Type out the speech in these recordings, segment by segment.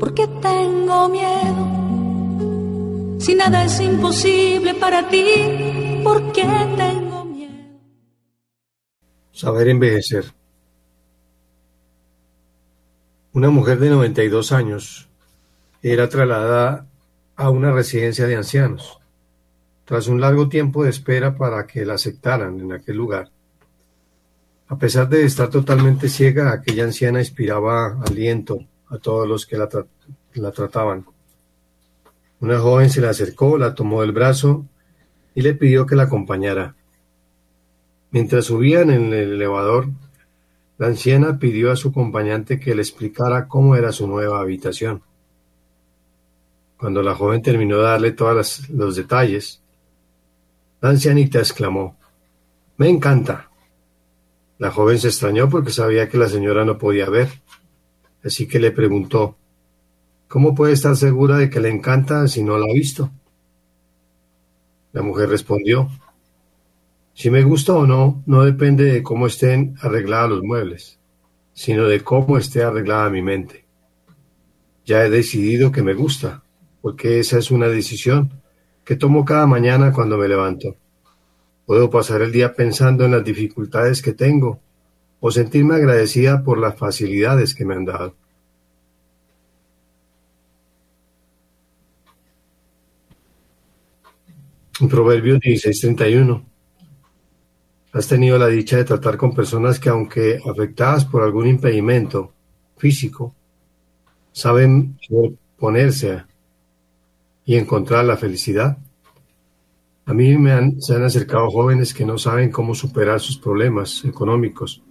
¿Por qué tengo miedo? Si nada es imposible para ti, ¿por qué tengo miedo? Saber envejecer. Una mujer de 92 años era trasladada a una residencia de ancianos. Tras un largo tiempo de espera para que la aceptaran en aquel lugar, a pesar de estar totalmente ciega, aquella anciana inspiraba aliento a todos los que la, trataban. Una joven se le acercó, la tomó del brazo y le pidió que la acompañara. Mientras subían en el elevador, la anciana pidió a su acompañante que le explicara cómo era su nueva habitación. Cuando la joven terminó de darle todos los detalles, la ancianita exclamó, Me encanta. La joven se extrañó porque sabía que la señora no podía ver, así que le preguntó ¿Cómo puede estar segura de que le encanta si no la ha visto? La mujer respondió Si me gusta o no, no depende de cómo estén arreglados los muebles, sino de cómo esté arreglada mi mente. Ya he decidido que me gusta, porque esa es una decisión que tomo cada mañana cuando me levanto. Puedo pasar el día pensando en las dificultades que tengo o sentirme agradecida por las facilidades que me han dado. Proverbios 16:31 Has tenido la dicha de tratar con personas que aunque afectadas por algún impedimento físico, saben ponerse y encontrar la felicidad. A mí me han, se han acercado jóvenes que no saben cómo superar sus problemas económicos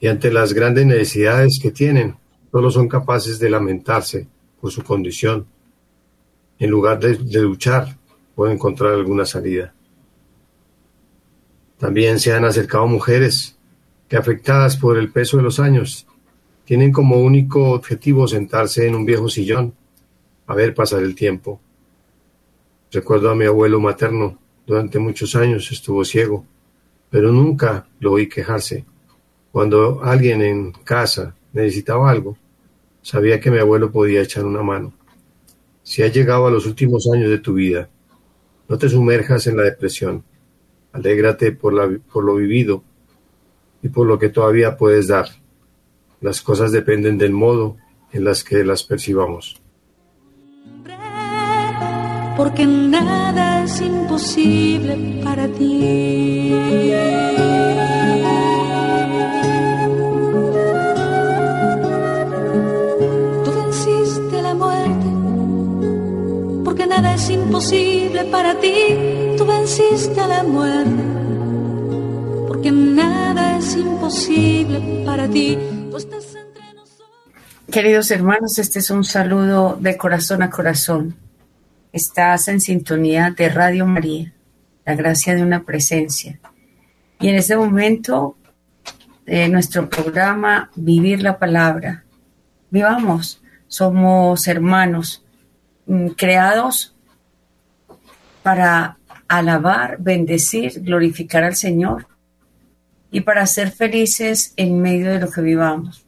y ante las grandes necesidades que tienen, solo son capaces de lamentarse por su condición, en lugar de, luchar o encontrar alguna salida. También se han acercado mujeres que afectadas por el peso de los años tienen como único objetivo sentarse en un viejo sillón a ver pasar el tiempo Recuerdo a mi abuelo materno, durante muchos años estuvo ciego, pero nunca lo oí quejarse. Cuando alguien en casa necesitaba algo, sabía que mi abuelo podía echar una mano. Si has llegado a los últimos años de tu vida, no te sumerjas en la depresión. Alégrate por, por lo vivido y por lo que todavía puedes dar. Las cosas dependen del modo en las que las percibamos porque nada es imposible para ti. Nada es imposible para ti. Tú venciste a la muerte, porque nada es imposible para ti. Queridos hermanos, este es un saludo de corazón a corazón Estás en sintonía de Radio María, la gracia de una presencia. Y en este momento, de nuestro programa Vivir la Palabra. Vivamos, somos hermanos creados para alabar, bendecir, glorificar al Señor y para ser felices en medio de lo que vivamos.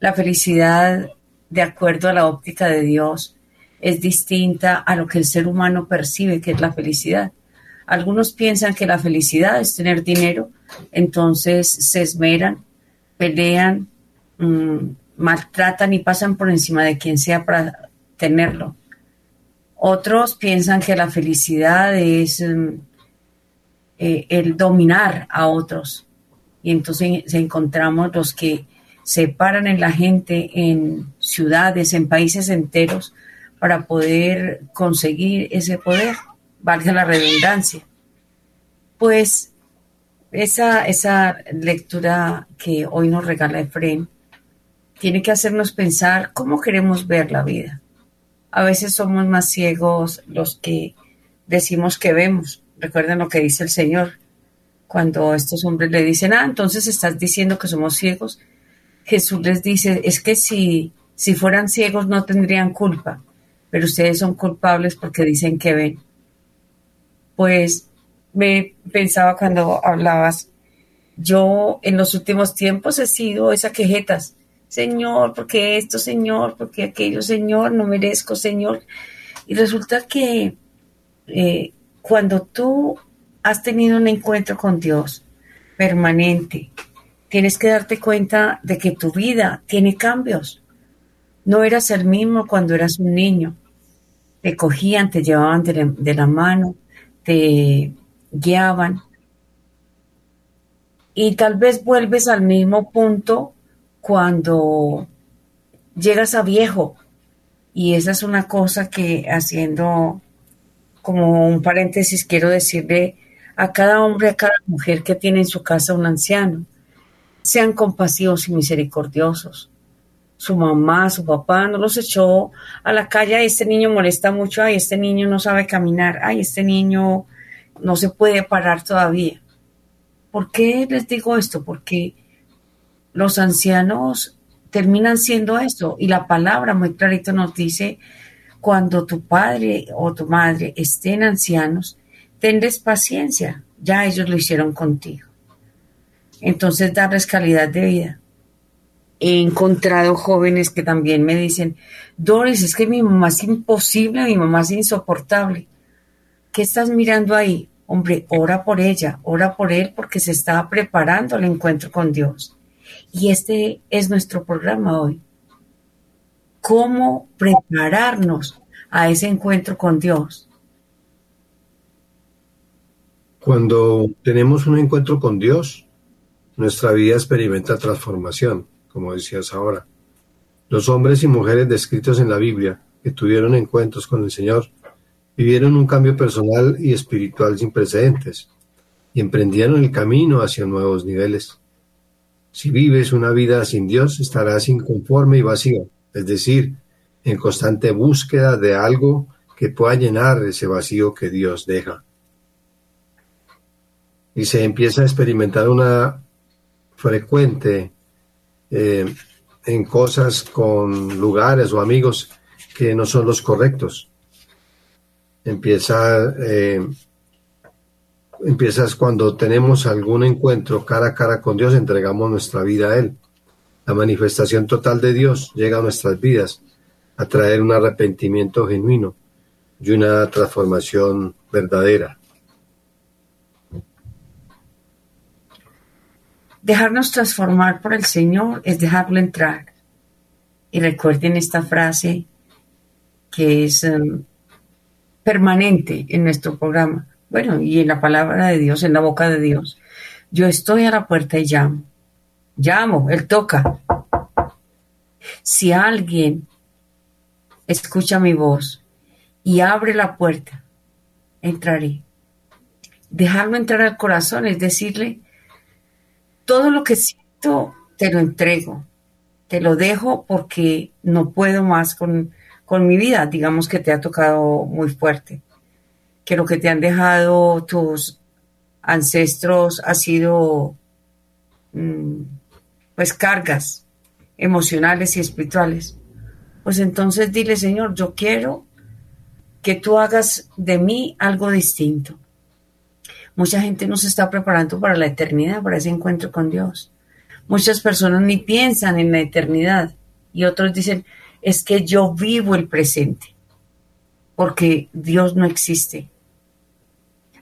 La felicidad, de acuerdo a la óptica de Dios, es distinta a lo que el ser humano percibe que es la felicidad. Algunos piensan que la felicidad es tener dinero, entonces se esmeran, pelean, mm, maltratan y pasan por encima de quien sea para tenerlo. Otros piensan que la felicidad es mm, eh, el dominar a otros. Y entonces encontramos los que se paran en la gente en ciudades, en países enteros, para poder conseguir ese poder, valga la redundancia. Pues esa, esa lectura que hoy nos regala Efraín tiene que hacernos pensar cómo queremos ver la vida. A veces somos más ciegos los que decimos que vemos. Recuerden lo que dice el Señor. Cuando estos hombres le dicen, ah, entonces estás diciendo que somos ciegos. Jesús les dice, es que si, si fueran ciegos no tendrían culpa pero ustedes son culpables porque dicen que ven. Pues me pensaba cuando hablabas, yo en los últimos tiempos he sido esa quejetas, Señor, porque esto, Señor, porque aquello, Señor, no merezco, Señor. Y resulta que eh, cuando tú has tenido un encuentro con Dios permanente, tienes que darte cuenta de que tu vida tiene cambios. No eras el mismo cuando eras un niño. Te cogían, te llevaban de la, mano, te guiaban. Y tal vez vuelves al mismo punto cuando llegas a viejo. Y esa es una cosa que haciendo como un paréntesis quiero decirle a cada hombre, a cada mujer que tiene en su casa un anciano. Sean compasivos y misericordiosos. Su mamá, su papá no los echó a la calle, este niño molesta mucho, ay, este niño no sabe caminar, ay, este niño no se puede parar todavía. ¿Por qué les digo esto? Porque los ancianos terminan siendo esto y la palabra muy clarito nos dice, cuando tu padre o tu madre estén ancianos, tenles paciencia, ya ellos lo hicieron contigo. Entonces, darles calidad de vida. He encontrado jóvenes que también me dicen, Doris, es que mi mamá es imposible, mi mamá es insoportable. ¿Qué estás mirando ahí? Hombre, ora por ella, ora por él porque se está preparando al encuentro con Dios. Y este es nuestro programa hoy. ¿Cómo prepararnos a ese encuentro con Dios? Cuando tenemos un encuentro con Dios, nuestra vida experimenta transformación, como decías ahora. Los hombres y mujeres descritos en la Biblia que tuvieron encuentros con el Señor vivieron un cambio personal y espiritual sin precedentes y emprendieron el camino hacia nuevos niveles. Si vives una vida sin Dios, estarás inconforme y vacío, es decir, en constante búsqueda de algo que pueda llenar ese vacío que Dios deja y se empieza a experimentar una frecuente eh, en cosas con lugares o amigos que no son los correctos. Empieza, eh, empiezas cuando tenemos algún encuentro cara a cara con Dios, entregamos nuestra vida a Él. La manifestación total de Dios llega a nuestras vidas a traer un arrepentimiento genuino y una transformación verdadera. Dejarnos transformar por el Señor es dejarlo entrar. Y recuerden esta frase que es um, permanente en nuestro programa. Bueno, y en la palabra de Dios, en la boca de Dios. Yo estoy a la puerta y llamo. Llamo, Él toca. Si alguien escucha mi voz y abre la puerta, entraré. Dejarlo entrar al corazón es decirle, todo lo que siento te lo entrego, te lo dejo porque no puedo más con, mi vida, digamos que te ha tocado muy fuerte, que lo que te han dejado tus ancestros ha sido mm, pues cargas emocionales y espirituales. Pues entonces dile, Señor, yo quiero que tú hagas de mí algo distinto. Mucha gente no se está preparando para la eternidad, para ese encuentro con Dios. Muchas personas ni piensan en la eternidad y otros dicen, es que yo vivo el presente, porque Dios no existe.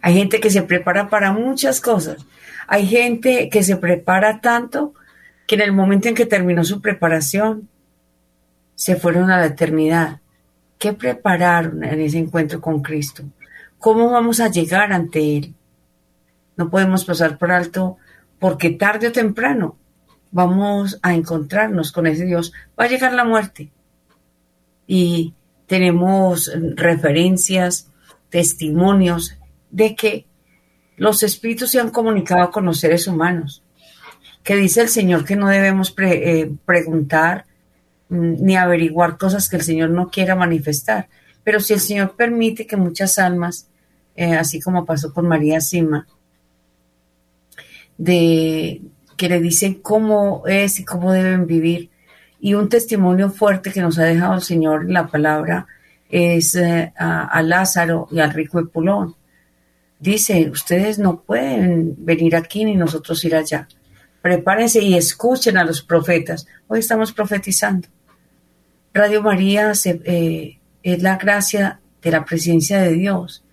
Hay gente que se prepara para muchas cosas. Hay gente que se prepara tanto que en el momento en que terminó su preparación, se fueron a la eternidad. ¿Qué prepararon en ese encuentro con Cristo? ¿Cómo vamos a llegar ante Él? no podemos pasar por alto porque tarde o temprano vamos a encontrarnos con ese Dios. Va a llegar la muerte. Y tenemos referencias, testimonios de que los espíritus se han comunicado con los seres humanos, que dice el Señor que no debemos eh, preguntar mm, ni averiguar cosas que el Señor no quiera manifestar. Pero si el Señor permite que muchas almas, eh, así como pasó con María Sima, de que le dicen cómo es y cómo deben vivir. Y un testimonio fuerte que nos ha dejado el Señor en la palabra es eh, a, Lázaro y al rico de Pulón. Dice, ustedes no pueden venir aquí ni nosotros ir allá. prepárense y escuchen a los profetas. Hoy estamos profetizando. Radio María eh, es la gracia de la presencia de Dios.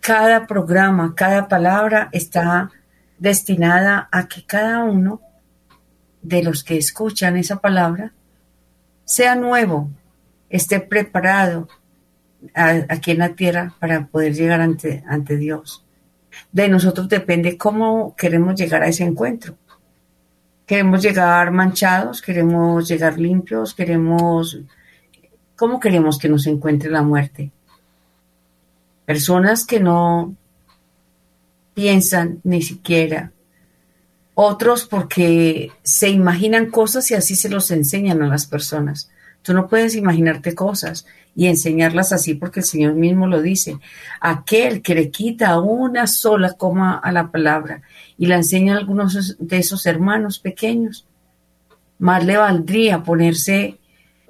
Cada programa, cada palabra está destinada a que cada uno de los que escuchan esa palabra sea nuevo, esté preparado aquí en la tierra para poder llegar ante, ante Dios. De nosotros depende cómo queremos llegar a ese encuentro. Queremos llegar manchados, queremos llegar limpios, queremos... ¿Cómo queremos que nos encuentre la muerte? Personas que no piensan ni siquiera. Otros porque se imaginan cosas y así se los enseñan a las personas. Tú no puedes imaginarte cosas y enseñarlas así porque el Señor mismo lo dice. Aquel que le quita una sola coma a la palabra y la enseña a algunos de esos hermanos pequeños, más le valdría ponerse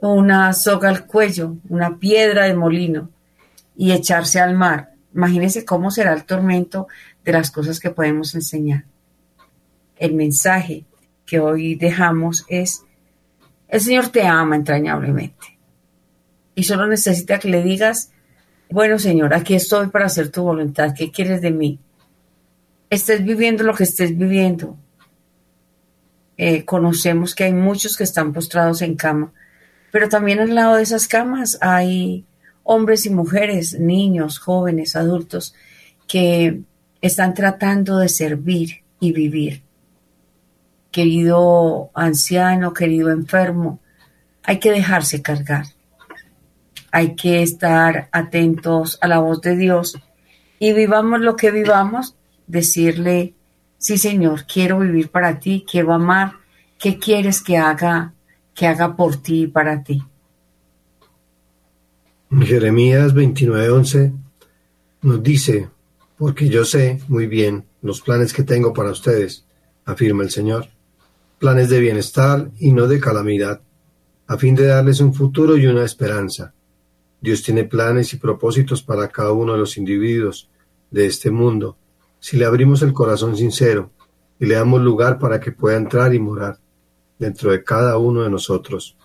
una soga al cuello, una piedra de molino y echarse al mar. Imagínense cómo será el tormento de las cosas que podemos enseñar. El mensaje que hoy dejamos es, el Señor te ama entrañablemente y solo necesita que le digas, bueno Señor, aquí estoy para hacer tu voluntad, ¿qué quieres de mí? Estés viviendo lo que estés viviendo. Eh, conocemos que hay muchos que están postrados en cama, pero también al lado de esas camas hay hombres y mujeres, niños, jóvenes, adultos, que están tratando de servir y vivir. Querido anciano, querido enfermo, hay que dejarse cargar. Hay que estar atentos a la voz de Dios y vivamos lo que vivamos, decirle, sí Señor, quiero vivir para ti, quiero amar, ¿qué quieres que haga, que haga por ti y para ti? Jeremías 29:11 nos dice, porque yo sé muy bien los planes que tengo para ustedes, afirma el Señor, planes de bienestar y no de calamidad, a fin de darles un futuro y una esperanza. Dios tiene planes y propósitos para cada uno de los individuos de este mundo, si le abrimos el corazón sincero y le damos lugar para que pueda entrar y morar dentro de cada uno de nosotros.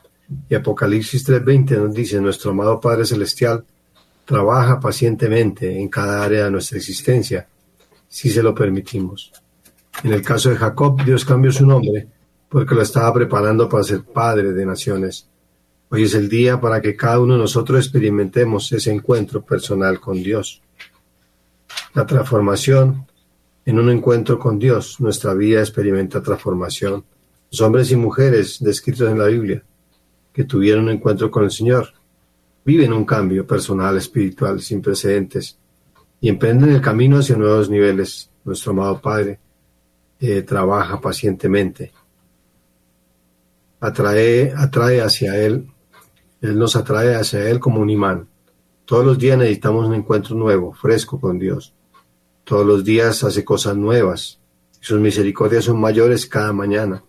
Y Apocalipsis 3:20 nos dice, nuestro amado Padre Celestial, trabaja pacientemente en cada área de nuestra existencia, si se lo permitimos. En el caso de Jacob, Dios cambió su nombre porque lo estaba preparando para ser padre de naciones. Hoy es el día para que cada uno de nosotros experimentemos ese encuentro personal con Dios. La transformación en un encuentro con Dios, nuestra vida experimenta transformación. Los hombres y mujeres descritos en la Biblia que tuvieron un encuentro con el Señor viven un cambio personal, espiritual, sin precedentes y emprenden el camino hacia nuevos niveles. Nuestro amado Padre eh, trabaja pacientemente, atrae, atrae hacia Él, Él nos atrae hacia Él como un imán. Todos los días necesitamos un encuentro nuevo, fresco con Dios. Todos los días hace cosas nuevas sus misericordias son mayores cada mañana.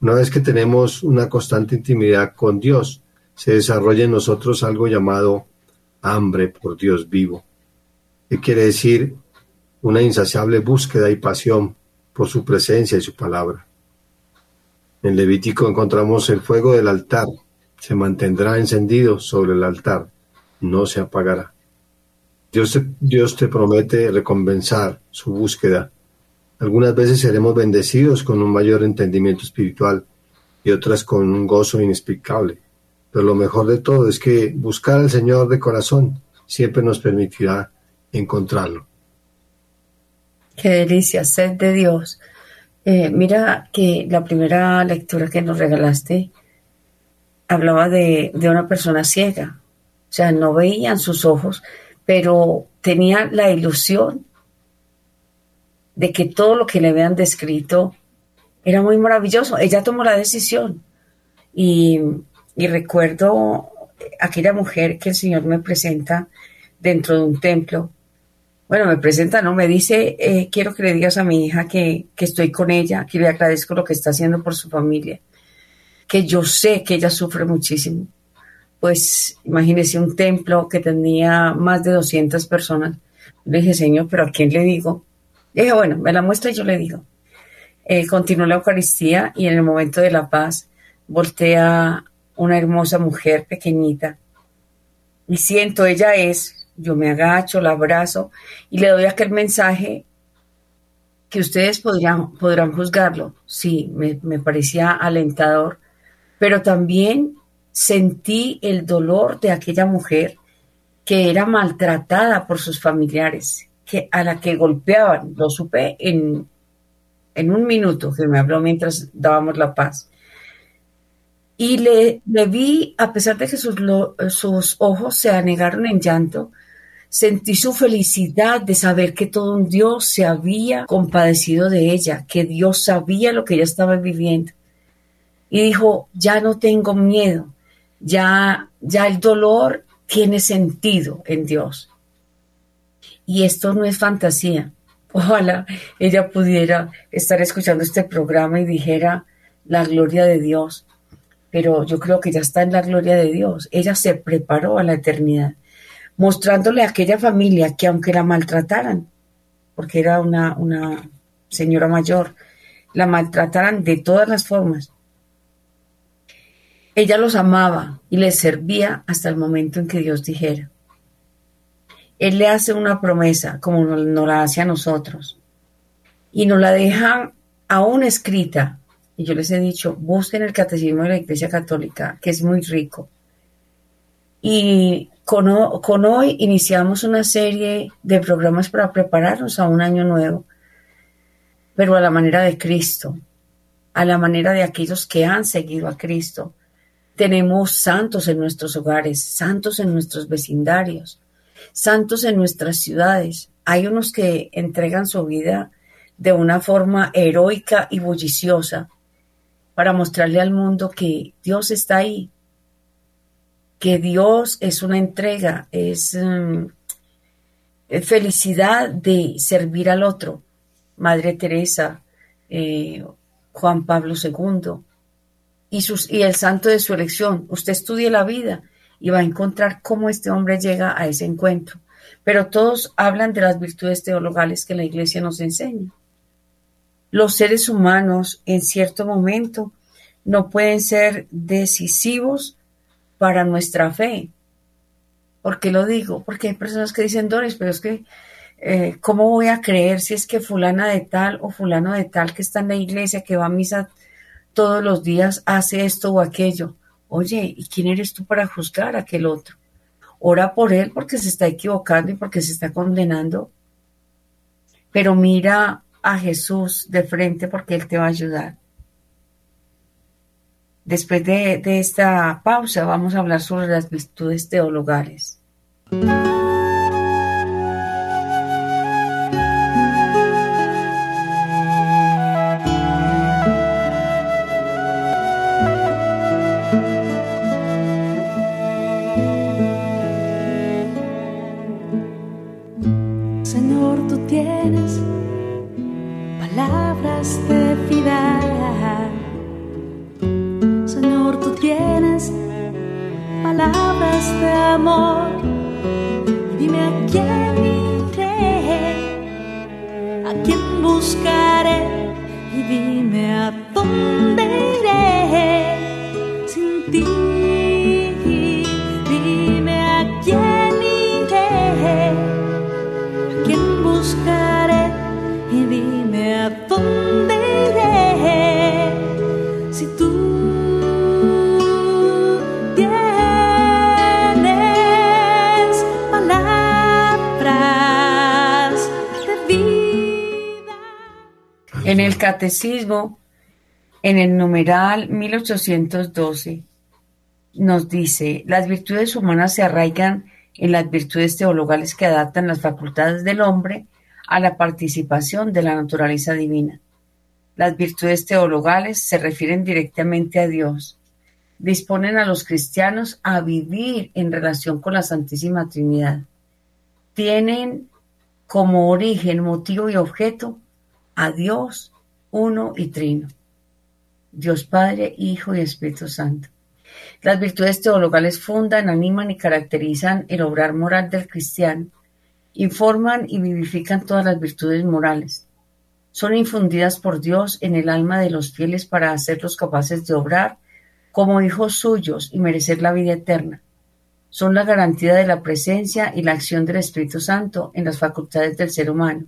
Una vez que tenemos una constante intimidad con Dios, se desarrolla en nosotros algo llamado hambre por Dios vivo, que quiere decir una insaciable búsqueda y pasión por su presencia y su palabra. En Levítico encontramos el fuego del altar, se mantendrá encendido sobre el altar, no se apagará. Dios te, promete recompensar su búsqueda. Algunas veces seremos bendecidos con un mayor entendimiento espiritual y otras con un gozo inexplicable. Pero lo mejor de todo es que buscar al Señor de corazón siempre nos permitirá encontrarlo. Qué delicia, sed de Dios. Eh, mira que la primera lectura que nos regalaste hablaba de, de una persona ciega. O sea, no veían sus ojos, pero tenía la ilusión de que todo lo que le habían descrito era muy maravilloso. Ella tomó la decisión y y recuerdo aquella mujer que el Señor me presenta dentro de un templo. Bueno, me presenta, ¿no? Me dice, eh, quiero que le digas a mi hija que, que estoy con ella, que le agradezco lo que está haciendo por su familia, que yo sé que ella sufre muchísimo. Pues imagínese un templo que tenía más de 200 personas. Le dije, Señor, ¿pero a quién le digo? dije, bueno, me la muestra y yo le digo. eh, continuó la Eucaristía y en el momento de la paz voltea una hermosa mujer pequeñita y siento, ella es, yo me agacho, la abrazo y le doy aquel mensaje que ustedes podrían, podrán juzgarlo. Sí, me, me parecía alentador, pero también sentí el dolor de aquella mujer que era maltratada por sus familiares, que a la que golpeaban. Lo supe en, en un minuto que me habló mientras dábamos la paz. Y le, le vi, a pesar de que sus, sus ojos se anegaron en llanto, sentí su felicidad de saber que todo un Dios se había compadecido de ella, que Dios sabía lo que ella estaba viviendo. Y dijo, ya no tengo miedo, ya, ya el dolor tiene sentido en Dios. Y esto no es fantasía. Ojalá ella pudiera estar escuchando este programa y dijera la gloria de Dios. Pero yo creo que ya está en la gloria de Dios. Ella se preparó a la eternidad, mostrándole a aquella familia que aunque la maltrataran, porque era una, una señora mayor, la maltrataran de todas las formas, ella los amaba y les servía hasta el momento en que Dios dijera. Él le hace una promesa como nos la hace a nosotros y nos la deja aún escrita. Y yo les he dicho, busquen el catecismo de la Iglesia Católica, que es muy rico. Y con, con hoy iniciamos una serie de programas para prepararnos a un año nuevo, pero a la manera de Cristo, a la manera de aquellos que han seguido a Cristo, tenemos santos en nuestros hogares, santos en nuestros vecindarios, santos en nuestras ciudades. Hay unos que entregan su vida de una forma heroica y bulliciosa para mostrarle al mundo que Dios está ahí, que Dios es una entrega, es mm, felicidad de servir al otro. Madre Teresa, eh, Juan Pablo II, y, sus, y el santo de su elección. Usted estudie la vida y va a encontrar cómo este hombre llega a ese encuentro. Pero todos hablan de las virtudes teologales que la iglesia nos enseña. Los seres humanos en cierto momento no pueden ser decisivos para nuestra fe. ¿Por qué lo digo? Porque hay personas que dicen, Doris, pero es que, eh, ¿cómo voy a creer si es que fulana de tal o fulano de tal que está en la iglesia, que va a misa todos los días hace esto o aquello. Oye, ¿y quién eres tú para juzgar a aquel otro? Ora por él porque se está equivocando y porque se está condenando. Pero mira a Jesús de frente porque Él te va a ayudar. Después de, esta pausa vamos a hablar sobre las virtudes teologales. En el numeral 1812, nos dice, las virtudes humanas se arraigan en las virtudes teologales que adaptan las facultades del hombre a la participación de la naturaleza divina. Las virtudes teologales se refieren directamente a Dios, disponen a los cristianos a vivir en relación con la Santísima Trinidad. Tienen como origen, motivo y objeto a Dios uno y trino. Dios Padre, Hijo y Espíritu Santo. Las virtudes teologales fundan, animan y caracterizan el obrar moral del cristiano, informan y vivifican todas las virtudes morales. son infundidas por Dios en el alma de los fieles para hacerlos capaces de obrar como hijos suyos y merecer la vida eterna. Son la garantía de la presencia y la acción del Espíritu Santo en las facultades del ser humano.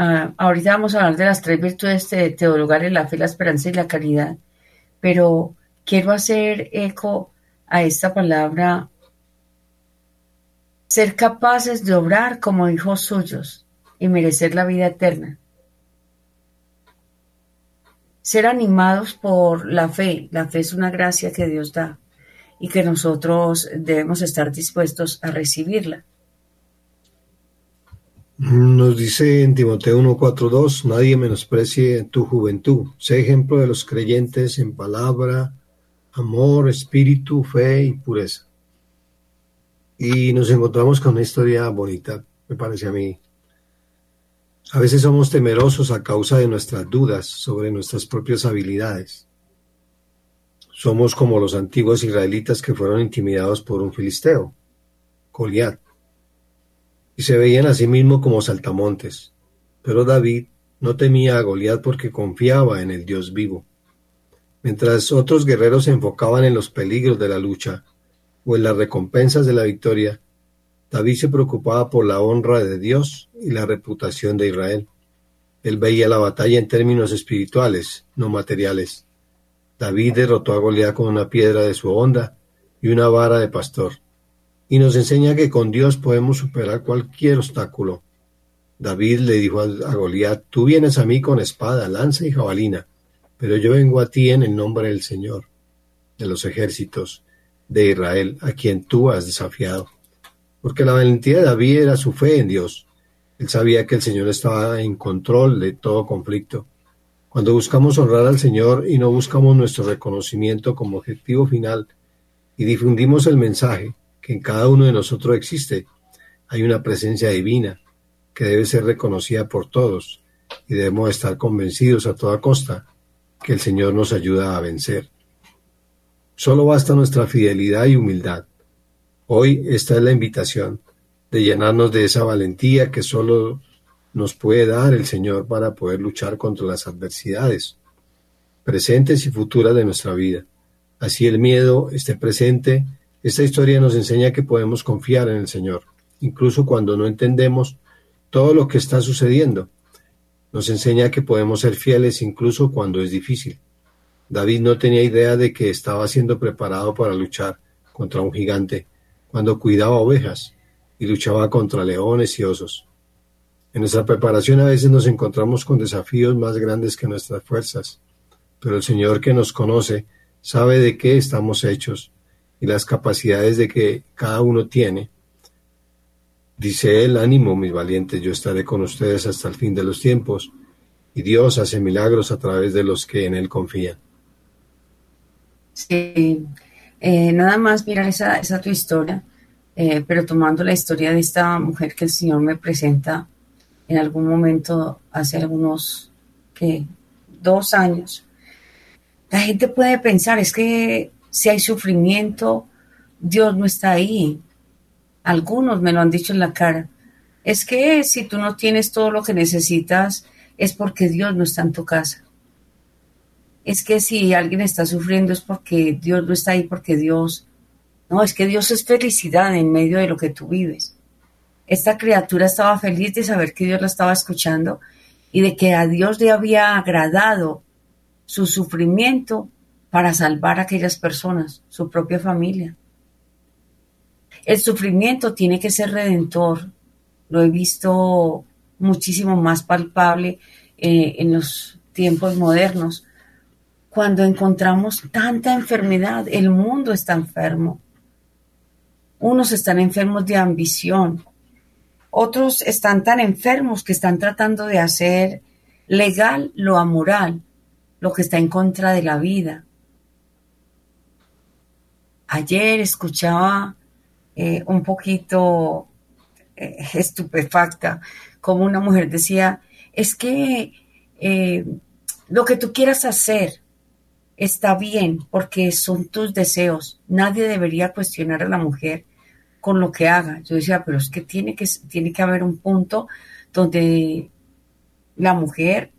Ah, ahorita vamos a hablar de las tres virtudes teologales, la fe, la esperanza y la caridad, pero quiero hacer eco a esta palabra, ser capaces de obrar como hijos suyos y merecer la vida eterna. Ser animados por la fe. La fe es una gracia que Dios da y que nosotros debemos estar dispuestos a recibirla. Nos dice en Timoteo 1.4.2, nadie menosprecie tu juventud. Sé ejemplo de los creyentes en palabra, amor, espíritu, fe y pureza. Y nos encontramos con una historia bonita, me parece a mí. A veces somos temerosos a causa de nuestras dudas sobre nuestras propias habilidades. Somos como los antiguos israelitas que fueron intimidados por un filisteo, Goliat, y se veían a sí mismos como saltamontes. Pero David no temía a Goliat porque confiaba en el Dios vivo. Mientras otros guerreros se enfocaban en los peligros de la lucha o en las recompensas de la victoria, David se preocupaba por la honra de Dios y la reputación de Israel. Él veía la batalla en términos espirituales, no materiales. David derrotó a Goliat con una piedra de su onda y una vara de pastor, y nos enseña que con Dios podemos superar cualquier obstáculo. David le dijo a Goliat, tú vienes a mí con espada, lanza y jabalina, pero yo vengo a ti en el nombre del Señor, de los ejércitos de Israel, a quien tú has desafiado. Porque la valentía de David era su fe en Dios. Él sabía que el Señor estaba en control de todo conflicto. Cuando buscamos honrar al Señor y no buscamos nuestro reconocimiento como objetivo final y difundimos el mensaje en cada uno de nosotros existe, hay una presencia divina que debe ser reconocida por todos y debemos estar convencidos a toda costa que el Señor nos ayuda a vencer. Solo basta nuestra fidelidad y humildad. Hoy esta es la invitación de llenarnos de esa valentía que solo nos puede dar el Señor para poder luchar contra las adversidades presentes y futuras de nuestra vida. Así el miedo esté presente, esta historia nos enseña que podemos confiar en el Señor, incluso cuando no entendemos todo lo que está sucediendo nos enseña que podemos ser fieles incluso cuando es difícil. David no tenía idea de que estaba siendo preparado para luchar contra un gigante cuando cuidaba ovejas y luchaba contra leones y osos. En nuestra preparación a veces nos encontramos con desafíos más grandes que nuestras fuerzas, pero el Señor que nos conoce sabe de qué estamos hechos y las capacidades de que cada uno tiene Dice él, ánimo, mis valientes, yo estaré con ustedes hasta el fin de los tiempos, y Dios hace milagros a través de los que en él confían. Sí, eh, nada más mirar esa, esa tu historia, eh, pero tomando la historia de esta mujer que el Señor me presenta en algún momento, hace algunos, que Dos años. La gente puede pensar, es que si hay sufrimiento, Dios no está ahí. Algunos me lo han dicho en la cara. Es que si tú no tienes todo lo que necesitas, es porque Dios no está en tu casa. Es que si alguien está sufriendo es porque Dios no está ahí, porque Dios... No, es que Dios es felicidad en medio de lo que tú vives. Esta criatura estaba feliz de saber que Dios la estaba escuchando y de que a Dios le había agradado su sufrimiento para salvar a aquellas personas, su propia familia. El sufrimiento tiene que ser redentor. Lo he visto muchísimo más palpable eh, en los tiempos modernos. Cuando encontramos tanta enfermedad, el mundo está enfermo. Unos están enfermos de ambición, otros están tan enfermos que están tratando de hacer legal lo amoral, lo que está en contra de la vida. Ayer escuchaba eh, un poquito eh, estupefacta, como una mujer decía, es que eh, lo que tú quieras hacer está bien porque son tus deseos. Nadie debería cuestionar a la mujer con lo que haga. Yo decía, pero es que tiene que, tiene que haber un punto donde la mujer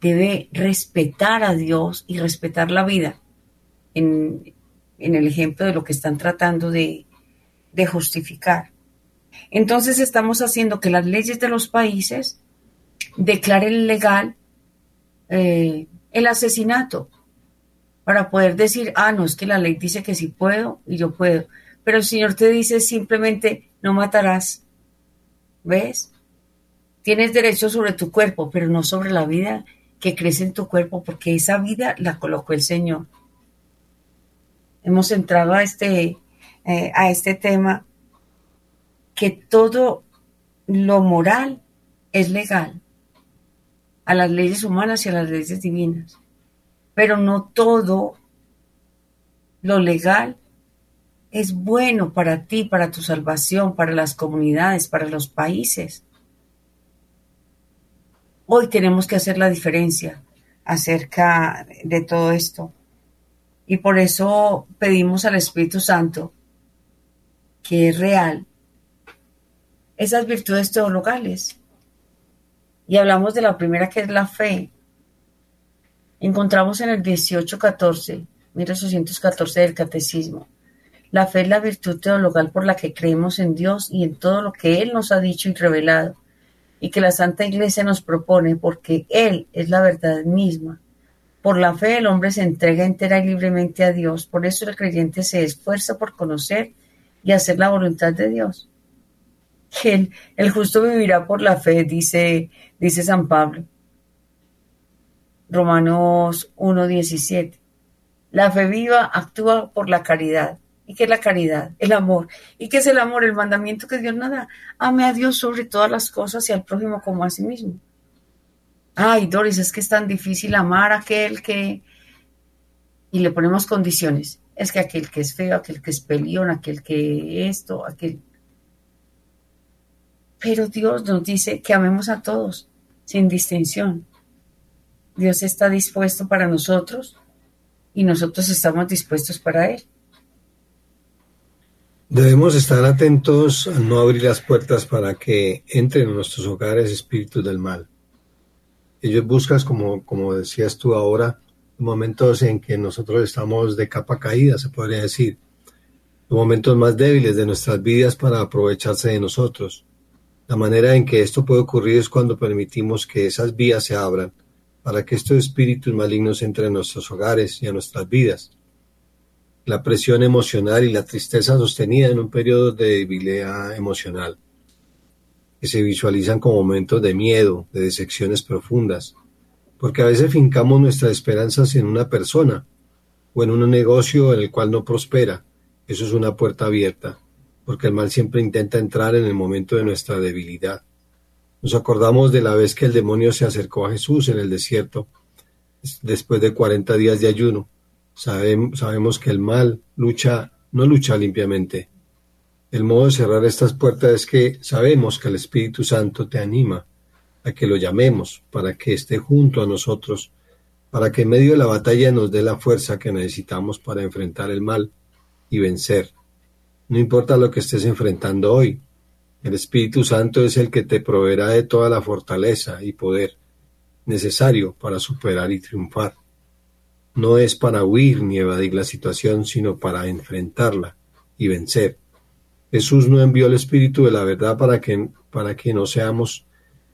debe respetar a Dios y respetar la vida en, el ejemplo de lo que están tratando de, justificar. Entonces estamos haciendo que las leyes de los países declaren legal eh, el asesinato para poder decir, ah, no, es que la ley dice que sí puedo y yo puedo, pero el Señor te dice simplemente, no matarás. ¿Ves? Tienes derecho sobre tu cuerpo, pero no sobre la vida que crece en tu cuerpo, porque esa vida la colocó el Señor. Hemos entrado a este, eh, a este tema que todo lo moral es legal a las leyes humanas y a las leyes divinas, pero no todo lo legal es bueno para ti, para tu salvación, para las comunidades, para los países. Hoy tenemos que hacer la diferencia acerca de todo esto. Y por eso pedimos al Espíritu Santo que es real esas virtudes teologales. Y hablamos de la primera que es la fe. Encontramos en el 1814, 1814 del Catecismo la fe es la virtud teologal por la que creemos en Dios y en todo lo que Él nos ha dicho y revelado, y que la Santa Iglesia nos propone porque Él es la verdad misma. Por la fe el hombre se entrega entera y libremente a Dios, por eso el creyente se esfuerza por conocer y hacer la voluntad de Dios. El, el justo vivirá por la fe, dice, dice San Pablo. Romanos 1.17. La fe viva actúa por la caridad ¿Y qué es la caridad? El amor. ¿Y qué es el amor? El mandamiento que Dios nos da. Ame a Dios sobre todas las cosas y al prójimo como a sí mismo. Ay, Doris, es que es tan difícil amar a aquel que... Y le ponemos condiciones. Es que aquel que es feo, aquel que es pelión, aquel que esto, aquel... Pero Dios nos dice que amemos a todos, sin distinción. Dios está dispuesto para nosotros y nosotros estamos dispuestos para Él. Debemos estar atentos a no abrir las puertas para que entren en nuestros hogares espíritus del mal. Ellos buscan, como, como decías tú ahora, momentos en que nosotros estamos de capa caída, se podría decir, momentos más débiles de nuestras vidas para aprovecharse de nosotros. La manera en que esto puede ocurrir es cuando permitimos que esas vías se abran para que estos espíritus malignos entren en nuestros hogares y a nuestras vidas. La presión emocional y la tristeza sostenida en un periodo de debilidad emocional, que se visualizan como momentos de miedo, de decepciones profundas, porque a veces fincamos nuestras esperanzas en una persona o en un negocio en el cual no prospera. Eso es una puerta abierta, porque el mal siempre intenta entrar en el momento de nuestra debilidad. Nos acordamos de la vez que el demonio se acercó a Jesús en el desierto, después de cuarenta días de ayuno, sabemos que el mal lucha, no lucha limpiamente. El modo de cerrar estas puertas es que sabemos que el Espíritu Santo te anima a que lo llamemos para que esté junto a nosotros, para que en medio de la batalla nos dé la fuerza que necesitamos para enfrentar el mal y vencer. No importa lo que estés enfrentando hoy, el Espíritu Santo es el que te proveerá de toda la fortaleza y poder necesario para superar y triunfar no es para huir ni evadir la situación, sino para enfrentarla y vencer. Jesús no envió el Espíritu de la verdad para que, para que no seamos,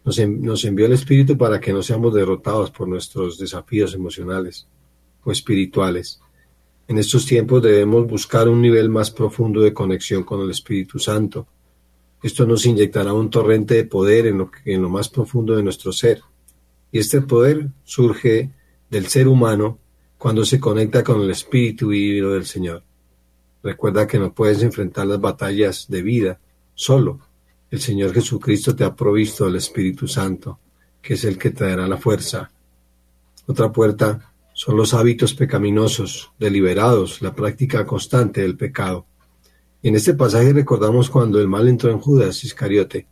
nos, nos envió el Espíritu para que no seamos derrotados por nuestros desafíos emocionales o espirituales. En estos tiempos debemos buscar un nivel más profundo de conexión con el Espíritu Santo. Esto nos inyectará un torrente de poder en lo, en lo más profundo de nuestro ser. Y este poder surge del ser humano cuando se conecta con el Espíritu vivo del Señor. Recuerda que no puedes enfrentar las batallas de vida solo. El Señor Jesucristo te ha provisto del Espíritu Santo, que es el que te dará la fuerza. Otra puerta son los hábitos pecaminosos, deliberados, la práctica constante del pecado. en este pasaje recordamos cuando el mal entró en Judas Iscariote,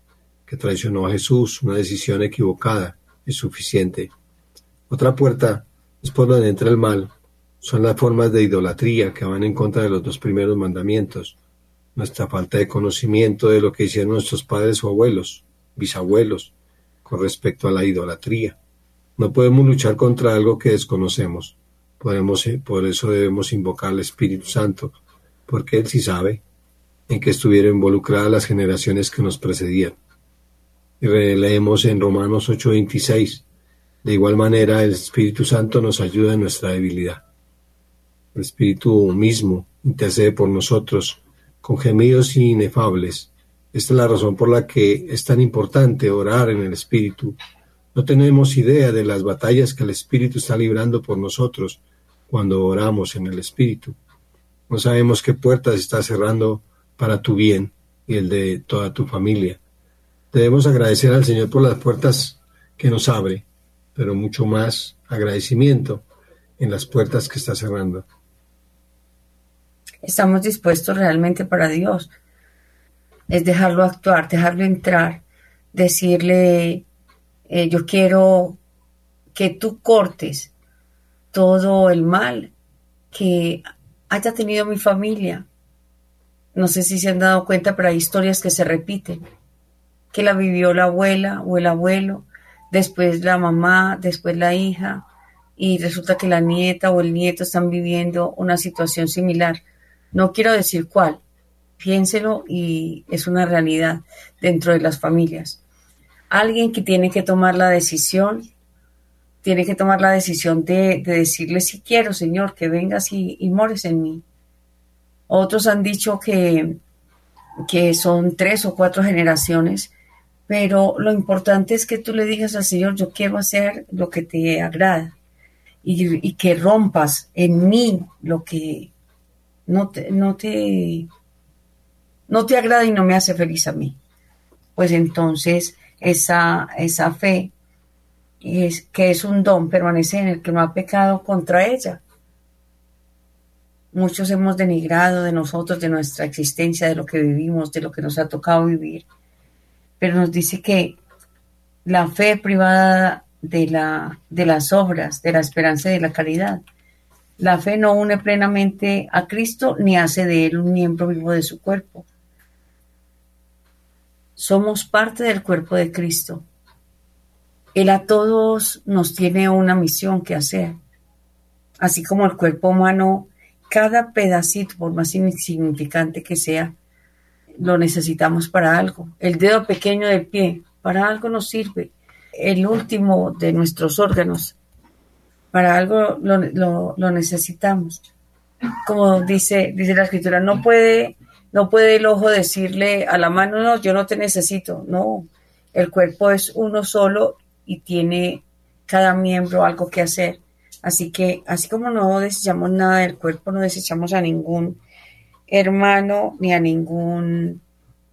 que traicionó a Jesús, una decisión equivocada, es suficiente. Otra puerta es por donde entra el mal, son las formas de idolatría que van en contra de los dos primeros mandamientos, nuestra falta de conocimiento de lo que hicieron nuestros padres o abuelos, bisabuelos, con respecto a la idolatría. No podemos luchar contra algo que desconocemos. Podemos, eh, por eso debemos invocar al Espíritu Santo, porque Él sí sabe en que estuvieron involucradas las generaciones que nos precedían. Y leemos en Romanos 8:26, de igual manera el Espíritu Santo nos ayuda en nuestra debilidad. El Espíritu mismo intercede por nosotros con gemidos inefables. Esta es la razón por la que es tan importante orar en el Espíritu. No tenemos idea de las batallas que el Espíritu está librando por nosotros cuando oramos en el Espíritu. No sabemos qué puertas está cerrando para tu bien y el de toda tu familia. Debemos agradecer al Señor por las puertas que nos abre, pero mucho más agradecimiento en las puertas que está cerrando. Estamos dispuestos realmente para Dios. Es dejarlo actuar, dejarlo entrar, decirle, eh, yo quiero que tú cortes todo el mal que haya tenido mi familia. No sé si se han dado cuenta, pero hay historias que se repiten, que la vivió la abuela o el abuelo, después la mamá, después la hija, y resulta que la nieta o el nieto están viviendo una situación similar. No quiero decir cuál, piénselo y es una realidad dentro de las familias. Alguien que tiene que tomar la decisión, tiene que tomar la decisión de, decirle si quiero, Señor, que vengas y, y mores en mí. Otros han dicho que, que son tres o cuatro generaciones, pero lo importante es que tú le digas al Señor, yo quiero hacer lo que te agrada y, que rompas en mí lo que no te, no te, no te agrada y no me hace feliz a mí. Pues entonces esa, esa fe es, que es un don permanece en el que no ha pecado contra ella. Muchos hemos denigrado de nosotros, de nuestra existencia, de lo que vivimos, de lo que nos ha tocado vivir. Pero nos dice que la fe privada de, la, de las obras, de la esperanza y de la caridad. La fe no une plenamente a Cristo ni hace de él un miembro vivo de su cuerpo. Somos parte del cuerpo de Cristo. Él a todos nos tiene una misión que hacer. Así como el cuerpo humano cada pedacito, por más insignificante que sea, lo necesitamos para algo. El dedo pequeño del pie, para algo nos sirve. El último de nuestros órganos, para algo lo, necesitamos. Como dice, dice la escritura, no puede, no puede el ojo decirle a la mano, no, yo no te necesito. No, el cuerpo es uno solo y tiene cada miembro algo que hacer. Así que, así como no desechamos nada del cuerpo, no desechamos a ningún hermano ni a ningún,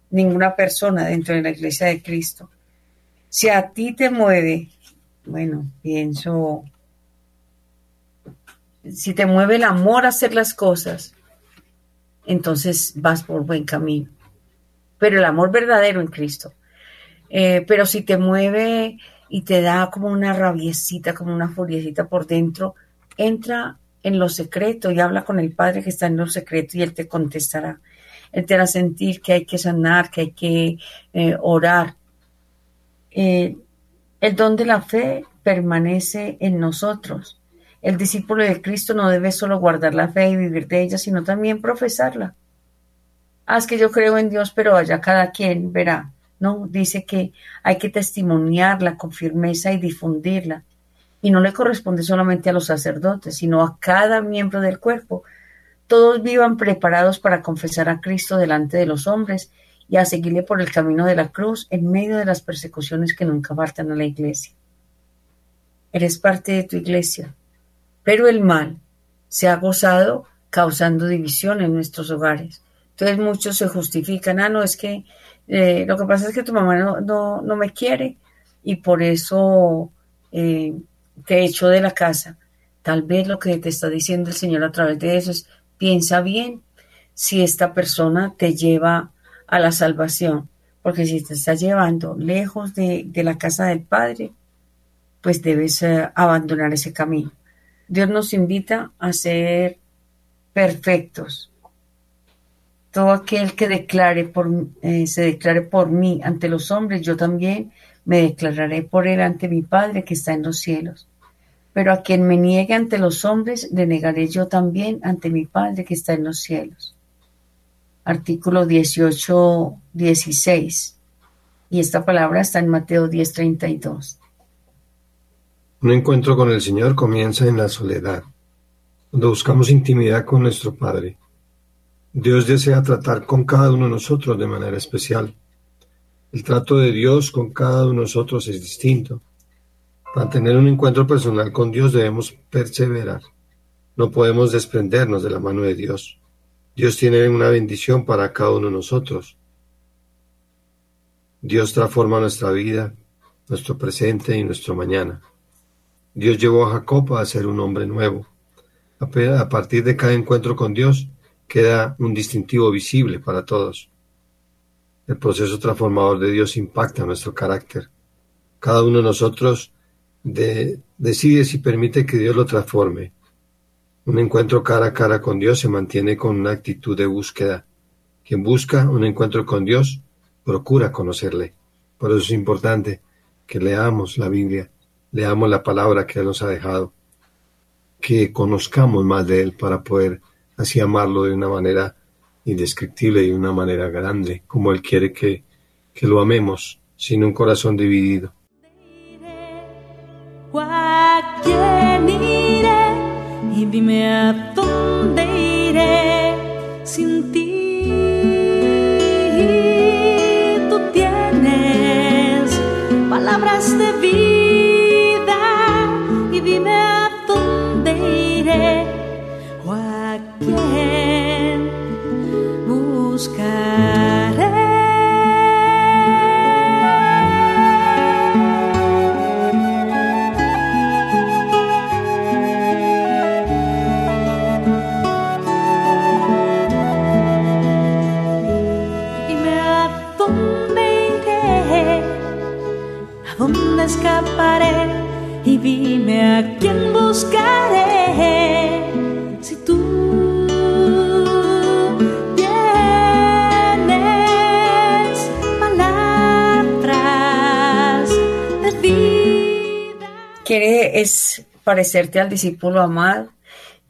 ninguna persona dentro de la iglesia de Cristo. Si a ti te mueve, bueno, pienso, si te mueve el amor a hacer las cosas, entonces vas por buen camino. Pero el amor verdadero en Cristo. Eh, pero si te mueve y te da como una rabiecita, como una furiecita por dentro, entra en lo secreto y habla con el Padre que está en lo secreto y Él te contestará. Él te hará sentir que hay que sanar, que hay que eh, orar. Eh, el don de la fe permanece en nosotros. El discípulo de Cristo no debe solo guardar la fe y vivir de ella, sino también profesarla. Haz que yo creo en Dios, pero allá cada quien verá. No, dice que hay que testimoniarla con firmeza y difundirla. Y no le corresponde solamente a los sacerdotes, sino a cada miembro del cuerpo. Todos vivan preparados para confesar a Cristo delante de los hombres y a seguirle por el camino de la cruz en medio de las persecuciones que nunca faltan a la iglesia. Eres parte de tu iglesia, pero el mal se ha gozado causando división en nuestros hogares. Entonces muchos se justifican, ah, no, es que eh, lo que pasa es que tu mamá no, no, me quiere y por eso eh, te echo de la casa. Tal vez lo que te está diciendo el Señor a través de eso es, piensa bien si esta persona te lleva a la salvación, porque si te está llevando lejos de, la casa del Padre, pues debes eh, abandonar ese camino. Dios nos invita a ser perfectos, todo aquel que declare por, eh, se declare por mí ante los hombres, yo también me declararé por él ante mi Padre que está en los cielos. Pero a quien me niegue ante los hombres, le negaré yo también ante mi Padre que está en los cielos. Artículo 18, 16. Y esta palabra está en Mateo 10, 32. Un encuentro con el Señor comienza en la soledad, cuando buscamos intimidad con nuestro Padre. Dios desea tratar con cada uno de nosotros de manera especial. El trato de Dios con cada uno de nosotros es distinto. Para tener un encuentro personal con Dios debemos perseverar. No podemos desprendernos de la mano de Dios. Dios tiene una bendición para cada uno de nosotros. Dios transforma nuestra vida, nuestro presente y nuestro mañana. Dios llevó a Jacob a ser un hombre nuevo. A partir de cada encuentro con Dios, queda un distintivo visible para todos. El proceso transformador de Dios impacta nuestro carácter. Cada uno de nosotros decide si permite que Dios lo transforme. Un encuentro cara a cara con Dios se mantiene con una actitud de búsqueda. Quien busca un encuentro con Dios procura conocerle. Por eso es importante que leamos la Biblia, leamos la palabra que Él nos ha dejado, que conozcamos más de Él para poder así amarlo de una manera indescriptible y de una manera grande, como Él quiere que, que lo amemos, sin un corazón dividido. ¿A quién iré? Y dime a dónde iré sin ti. Tú tienes palabras de vida buscaré. Escaparé y dime a quién buscaré. ¿Quieres parecerte al discípulo amado?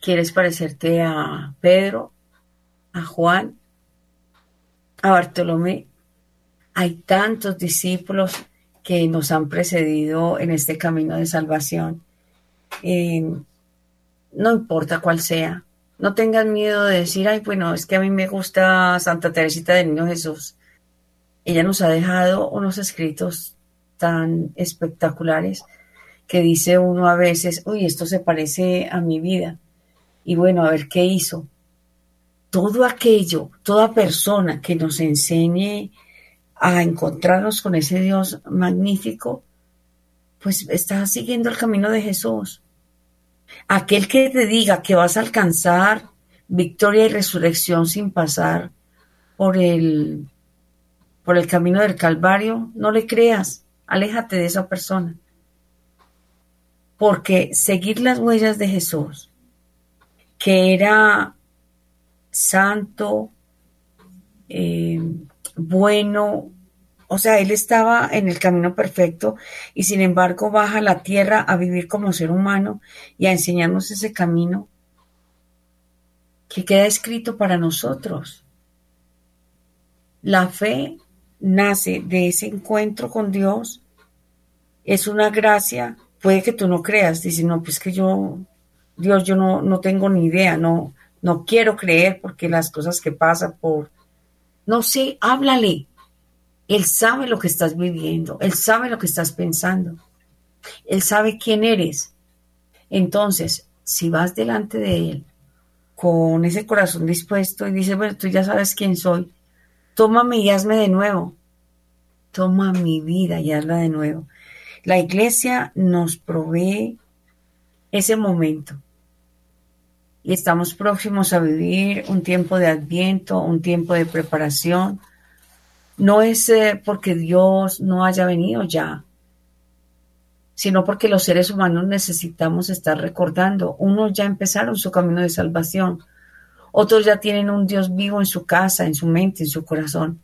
¿Quieres parecerte a Pedro, a Juan, a Bartolomé? Hay tantos discípulos que nos han precedido en este camino de salvación. Eh, no importa cuál sea. No tengas miedo de decir, ay, bueno, es que a mí me gusta Santa Teresita del Niño Jesús. Ella nos ha dejado unos escritos tan espectaculares que dice uno a veces, uy, esto se parece a mi vida. Y bueno, a ver qué hizo. Todo aquello, toda persona que nos enseñe a encontrarnos con ese Dios magnífico, pues está siguiendo el camino de Jesús. Aquel que te diga que vas a alcanzar victoria y resurrección sin pasar por el, por el camino del Calvario, no le creas, aléjate de esa persona. Porque seguir las huellas de Jesús, que era santo, eh, bueno, o sea, él estaba en el camino perfecto y sin embargo baja a la tierra a vivir como ser humano y a enseñarnos ese camino que queda escrito para nosotros. La fe nace de ese encuentro con Dios, es una gracia, puede que tú no creas, dices, no, pues que yo, Dios, yo no, no tengo ni idea, no, no quiero creer porque las cosas que pasan por, no sé, háblale. Él sabe lo que estás viviendo, Él sabe lo que estás pensando, Él sabe quién eres. Entonces, si vas delante de Él con ese corazón dispuesto y dices, bueno, tú ya sabes quién soy, tómame y hazme de nuevo. Toma mi vida y hazla de nuevo. La iglesia nos provee ese momento. Y estamos próximos a vivir un tiempo de adviento, un tiempo de preparación. No es eh, porque Dios no haya venido ya, sino porque los seres humanos necesitamos estar recordando. Unos ya empezaron su camino de salvación, otros ya tienen un Dios vivo en su casa, en su mente, en su corazón.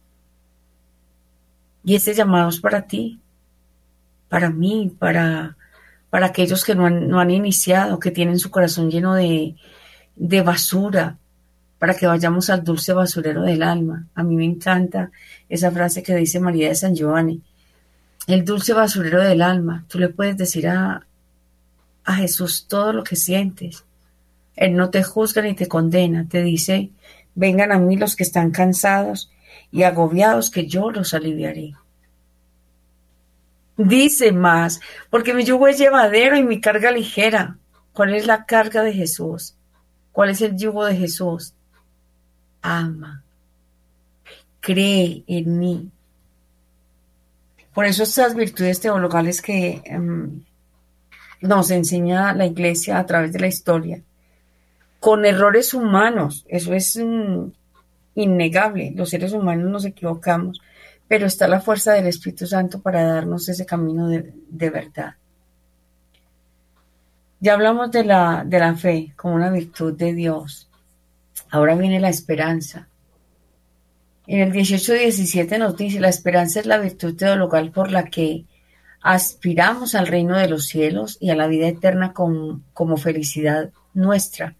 Y este llamado es para ti. Para mí, para, para aquellos que no han, no han iniciado, que tienen su corazón lleno de, de basura, para que vayamos al dulce basurero del alma. A mí me encanta esa frase que dice María de San Giovanni, el dulce basurero del alma. Tú le puedes decir a, a Jesús todo lo que sientes. Él no te juzga ni te condena, te dice, vengan a mí los que están cansados y agobiados, que yo los aliviaré. Dice más, porque mi yugo es llevadero y mi carga ligera. ¿Cuál es la carga de Jesús? ¿Cuál es el yugo de Jesús? ama, cree en mí. Por eso estas virtudes teologales que em, nos enseña la iglesia a través de la historia, con errores humanos, eso es mm, innegable, los seres humanos nos equivocamos, pero está la fuerza del Espíritu Santo para darnos ese camino de, verdad. Ya hablamos de la, de la fe como una virtud de Dios, Ahora viene la esperanza. En el 18-17 nos dice, la esperanza es la virtud teologal por la que aspiramos al reino de los cielos y a la vida eterna como felicidad nuestra,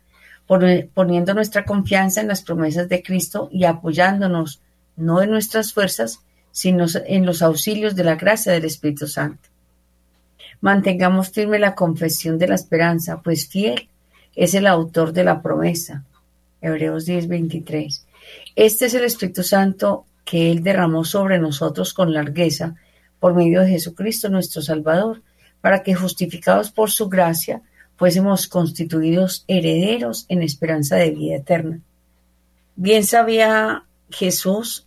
poniendo nuestra confianza en las promesas de Cristo y apoyándonos no en nuestras fuerzas, sino en los auxilios de la gracia del Espíritu Santo. Mantengamos firme la confesión de la esperanza, pues fiel es el autor de la promesa. Hebreos 10, 23. Este es el Espíritu Santo que Él derramó sobre nosotros con largueza por medio de Jesucristo nuestro Salvador, para que justificados por su gracia fuésemos constituidos herederos en esperanza de vida eterna. Bien sabía Jesús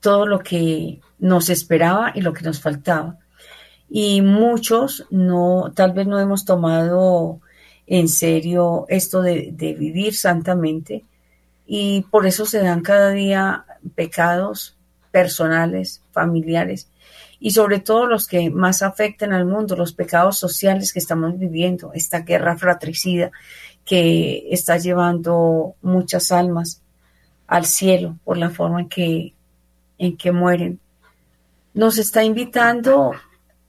todo lo que nos esperaba y lo que nos faltaba. Y muchos no, tal vez no hemos tomado en serio esto de, vivir santamente y por eso se dan cada día pecados personales, familiares y sobre todo los que más afectan al mundo, los pecados sociales que estamos viviendo, esta guerra fratricida que está llevando muchas almas al cielo por la forma en que, en que mueren. Nos está invitando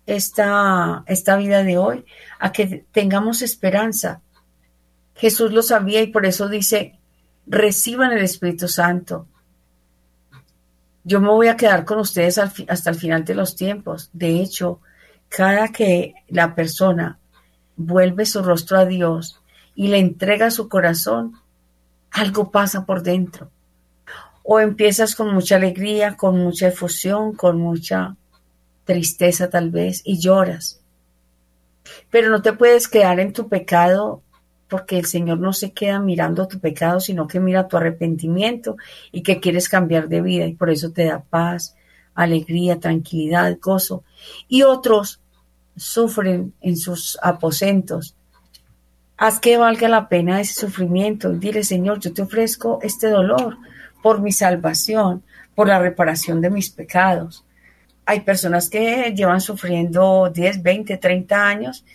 esta, esta vida de hoy, a que tengamos esperanza. Jesús lo sabía y por eso dice, reciban el Espíritu Santo. Yo me voy a quedar con ustedes hasta el final de los tiempos. De hecho, cada que la persona vuelve su rostro a Dios y le entrega su corazón, algo pasa por dentro. O empiezas con mucha alegría, con mucha efusión, con mucha tristeza tal vez y lloras. Pero no te puedes quedar en tu pecado porque el Señor no se queda mirando tu pecado, sino que mira tu arrepentimiento y que quieres cambiar de vida y por eso te da paz, alegría, tranquilidad, gozo. Y otros sufren en sus aposentos. Haz que valga la pena ese sufrimiento dile, Señor, yo te ofrezco este dolor por mi salvación, por la reparación de mis pecados hay personas que llevan sufriendo 10, 20, 30 años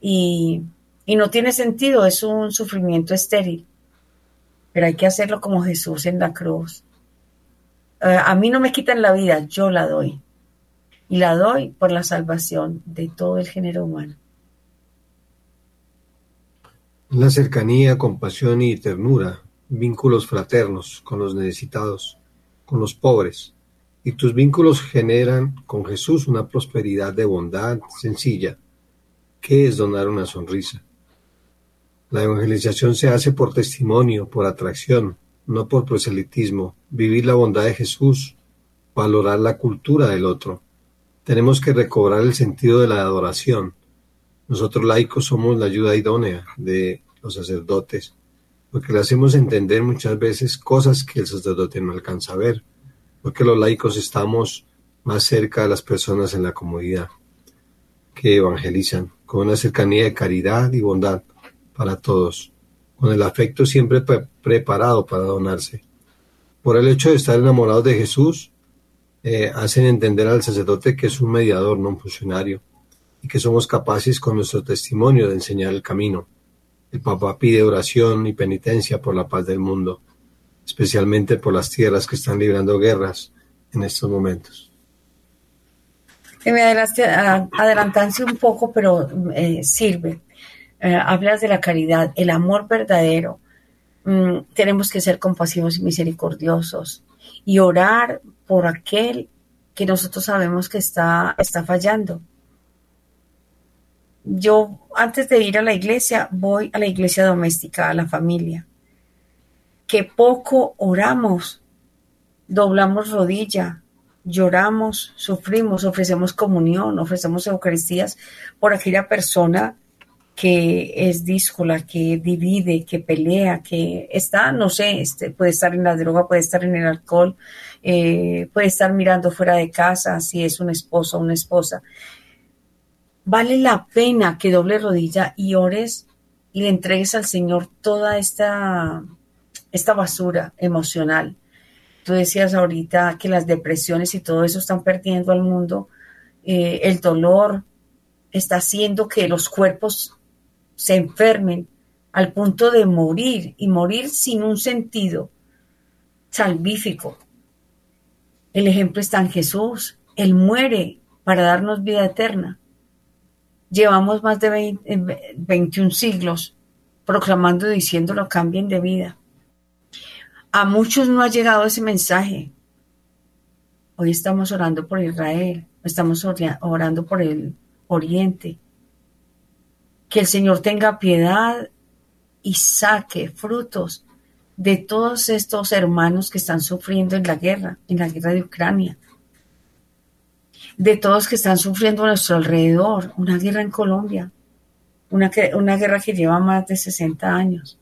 y, no tiene sentido, es un sufrimiento estéril. Pero hay que hacerlo como Jesús en la cruz. Eh, a mí no me quitan la vida, yo la doy. Y la doy por la salvación de todo el género humano. La cercanía, compasión y ternura, vínculos fraternos con los necesitados, con los pobres, y tus vínculos generan con Jesús una prosperidad de bondad sencilla. ¿Qué es donar una sonrisa? La evangelización se hace por testimonio, por atracción, no por proselitismo. Vivir la bondad de Jesús, valorar la cultura del otro. Tenemos que recobrar el sentido de la adoración. Nosotros laicos somos la ayuda idónea de los sacerdotes, porque le hacemos entender muchas veces cosas que el sacerdote no alcanza a ver porque los laicos estamos más cerca de las personas en la comunidad que evangelizan, con una cercanía de caridad y bondad para todos, con el afecto siempre preparado para donarse. Por el hecho de estar enamorados de Jesús, eh, hacen entender al sacerdote que es un mediador, no un funcionario, y que somos capaces con nuestro testimonio de enseñar el camino. El Papa pide oración y penitencia por la paz del mundo especialmente por las tierras que están librando guerras en estos momentos. me adelantaste un poco, pero eh, sirve. Eh, hablas de la caridad, el amor verdadero. Mm, tenemos que ser compasivos y misericordiosos y orar por aquel que nosotros sabemos que está, está fallando. Yo antes de ir a la iglesia voy a la iglesia doméstica, a la familia. Que poco oramos, doblamos rodilla, lloramos, sufrimos, ofrecemos comunión, ofrecemos Eucaristías por aquella persona que es díscola, que divide, que pelea, que está, no sé, este, puede estar en la droga, puede estar en el alcohol, eh, puede estar mirando fuera de casa, si es un esposo o una esposa. Vale la pena que doble rodilla y ores y le entregues al Señor toda esta, esta basura emocional Tú decías ahorita que las depresiones y todo eso están perdiendo al mundo. Eh, el dolor está haciendo que los cuerpos se enfermen al punto de morir y morir sin un sentido salvífico. El ejemplo está en Jesús. Él muere para darnos vida eterna. Llevamos más de 21 siglos proclamando, diciéndolo, cambien de vida. A muchos no ha llegado ese mensaje. Hoy estamos orando por Israel, estamos orando por el Oriente. Que el Señor tenga piedad y saque frutos de todos estos hermanos que están sufriendo en la guerra, en la guerra de Ucrania, de todos que están sufriendo a nuestro alrededor, una guerra en Colombia, una, guerra que lleva más de 60 años.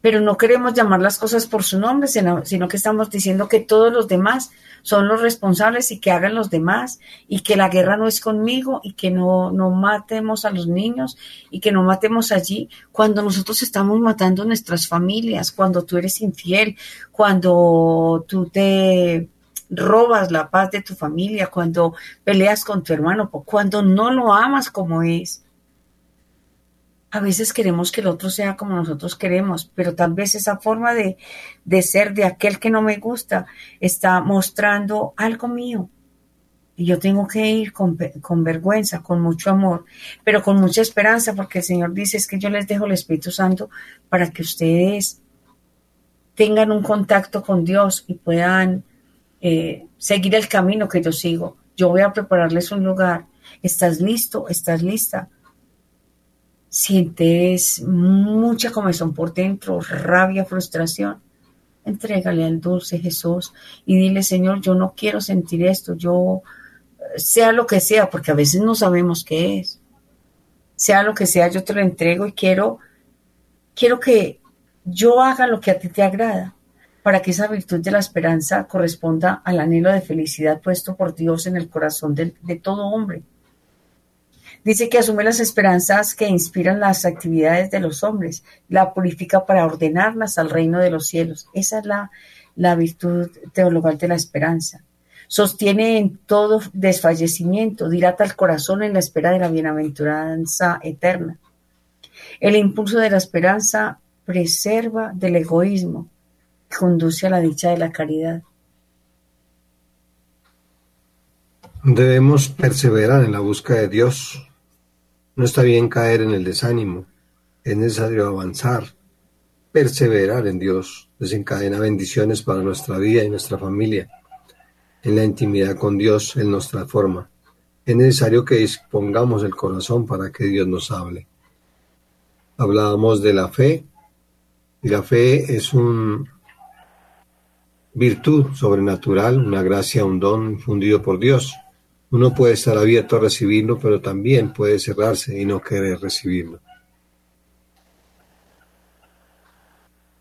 Pero no queremos llamar las cosas por su nombre, sino, que estamos diciendo que todos los demás son los responsables y que hagan los demás y que la guerra no es conmigo y que no, no matemos a los niños y que no matemos allí cuando nosotros estamos matando nuestras familias, cuando tú eres infiel, cuando tú te robas la paz de tu familia, cuando peleas con tu hermano, cuando no lo amas como es. A veces queremos que el otro sea como nosotros queremos, pero tal vez esa forma de, ser de aquel que no me gusta está mostrando algo mío. Y yo tengo que ir con, con, vergüenza, con mucho amor, pero con mucha esperanza, porque el Señor dice es que yo les dejo el Espíritu Santo para que ustedes tengan un contacto con Dios y puedan eh, seguir el camino que yo sigo. Yo voy a prepararles un lugar. ¿Estás listo? ¿Estás lista? sientes mucha comezón por dentro, rabia, frustración, entrégale al dulce Jesús y dile, Señor, yo no quiero sentir esto, yo sea lo que sea, porque a veces no sabemos qué es. Sea lo que sea, yo te lo entrego y quiero, quiero que yo haga lo que a ti te agrada, para que esa virtud de la esperanza corresponda al anhelo de felicidad puesto por Dios en el corazón de, todo hombre. Dice que asume las esperanzas que inspiran las actividades de los hombres, la purifica para ordenarlas al reino de los cielos. Esa es la, la virtud teologal de la esperanza. Sostiene en todo desfallecimiento, dilata el corazón en la espera de la bienaventuranza eterna. El impulso de la esperanza preserva del egoísmo, conduce a la dicha de la caridad. Debemos perseverar en la búsqueda de Dios, no está bien caer en el desánimo, es necesario avanzar, perseverar en Dios, desencadena bendiciones para nuestra vida y nuestra familia. En la intimidad con Dios Él nos transforma. Es necesario que dispongamos el corazón para que Dios nos hable. Hablábamos de la fe, y la fe es una virtud sobrenatural, una gracia, un don infundido por Dios. Uno puede estar abierto a recibirlo, pero también puede cerrarse y no querer recibirlo.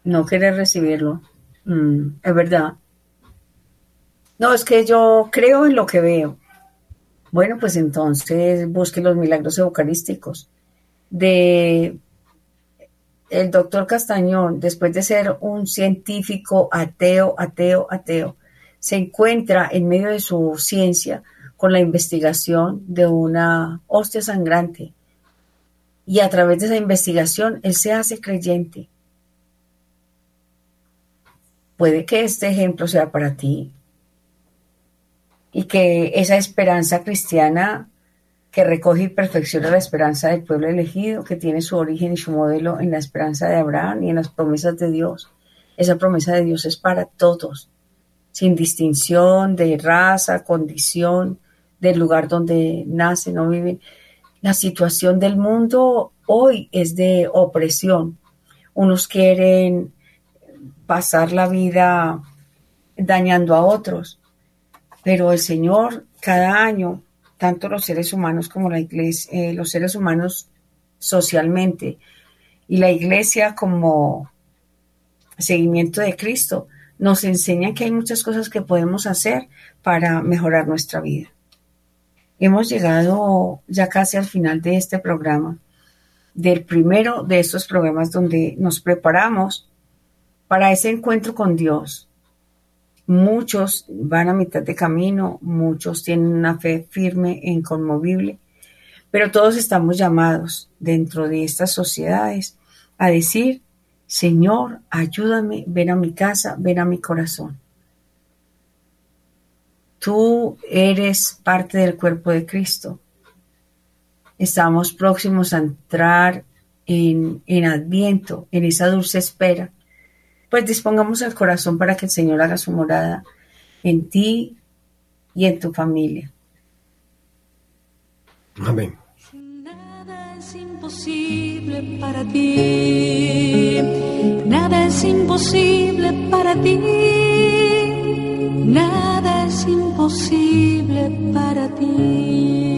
No querer recibirlo. Mm, es verdad. No, es que yo creo en lo que veo. Bueno, pues entonces busque los milagros eucarísticos. De el doctor Castañón, después de ser un científico ateo, ateo, ateo, se encuentra en medio de su ciencia con la investigación de una hostia sangrante. Y a través de esa investigación, él se hace creyente. Puede que este ejemplo sea para ti. y que esa esperanza cristiana que recoge y perfecciona la esperanza del pueblo elegido, que tiene su origen y su modelo en la esperanza de Abraham y en las promesas de Dios. Esa promesa de Dios es para todos, sin distinción de raza, condición, del lugar donde nacen o viven. La situación del mundo hoy es de opresión. Unos quieren pasar la vida dañando a otros, pero el Señor cada año, tanto los seres humanos como la iglesia, eh, los seres humanos socialmente y la iglesia como seguimiento de Cristo, nos enseña que hay muchas cosas que podemos hacer para mejorar nuestra vida. Hemos llegado ya casi al final de este programa, del primero de estos programas donde nos preparamos para ese encuentro con Dios. Muchos van a mitad de camino, muchos tienen una fe firme e inconmovible, pero todos estamos llamados dentro de estas sociedades a decir, Señor, ayúdame, ven a mi casa, ven a mi corazón. Tú eres parte del cuerpo de Cristo. Estamos próximos a entrar en, en Adviento, en esa dulce espera. Pues dispongamos el corazón para que el Señor haga su morada en ti y en tu familia. Amén. Nada es imposible para ti. Nada es imposible para ti. Nada es imposible para ti.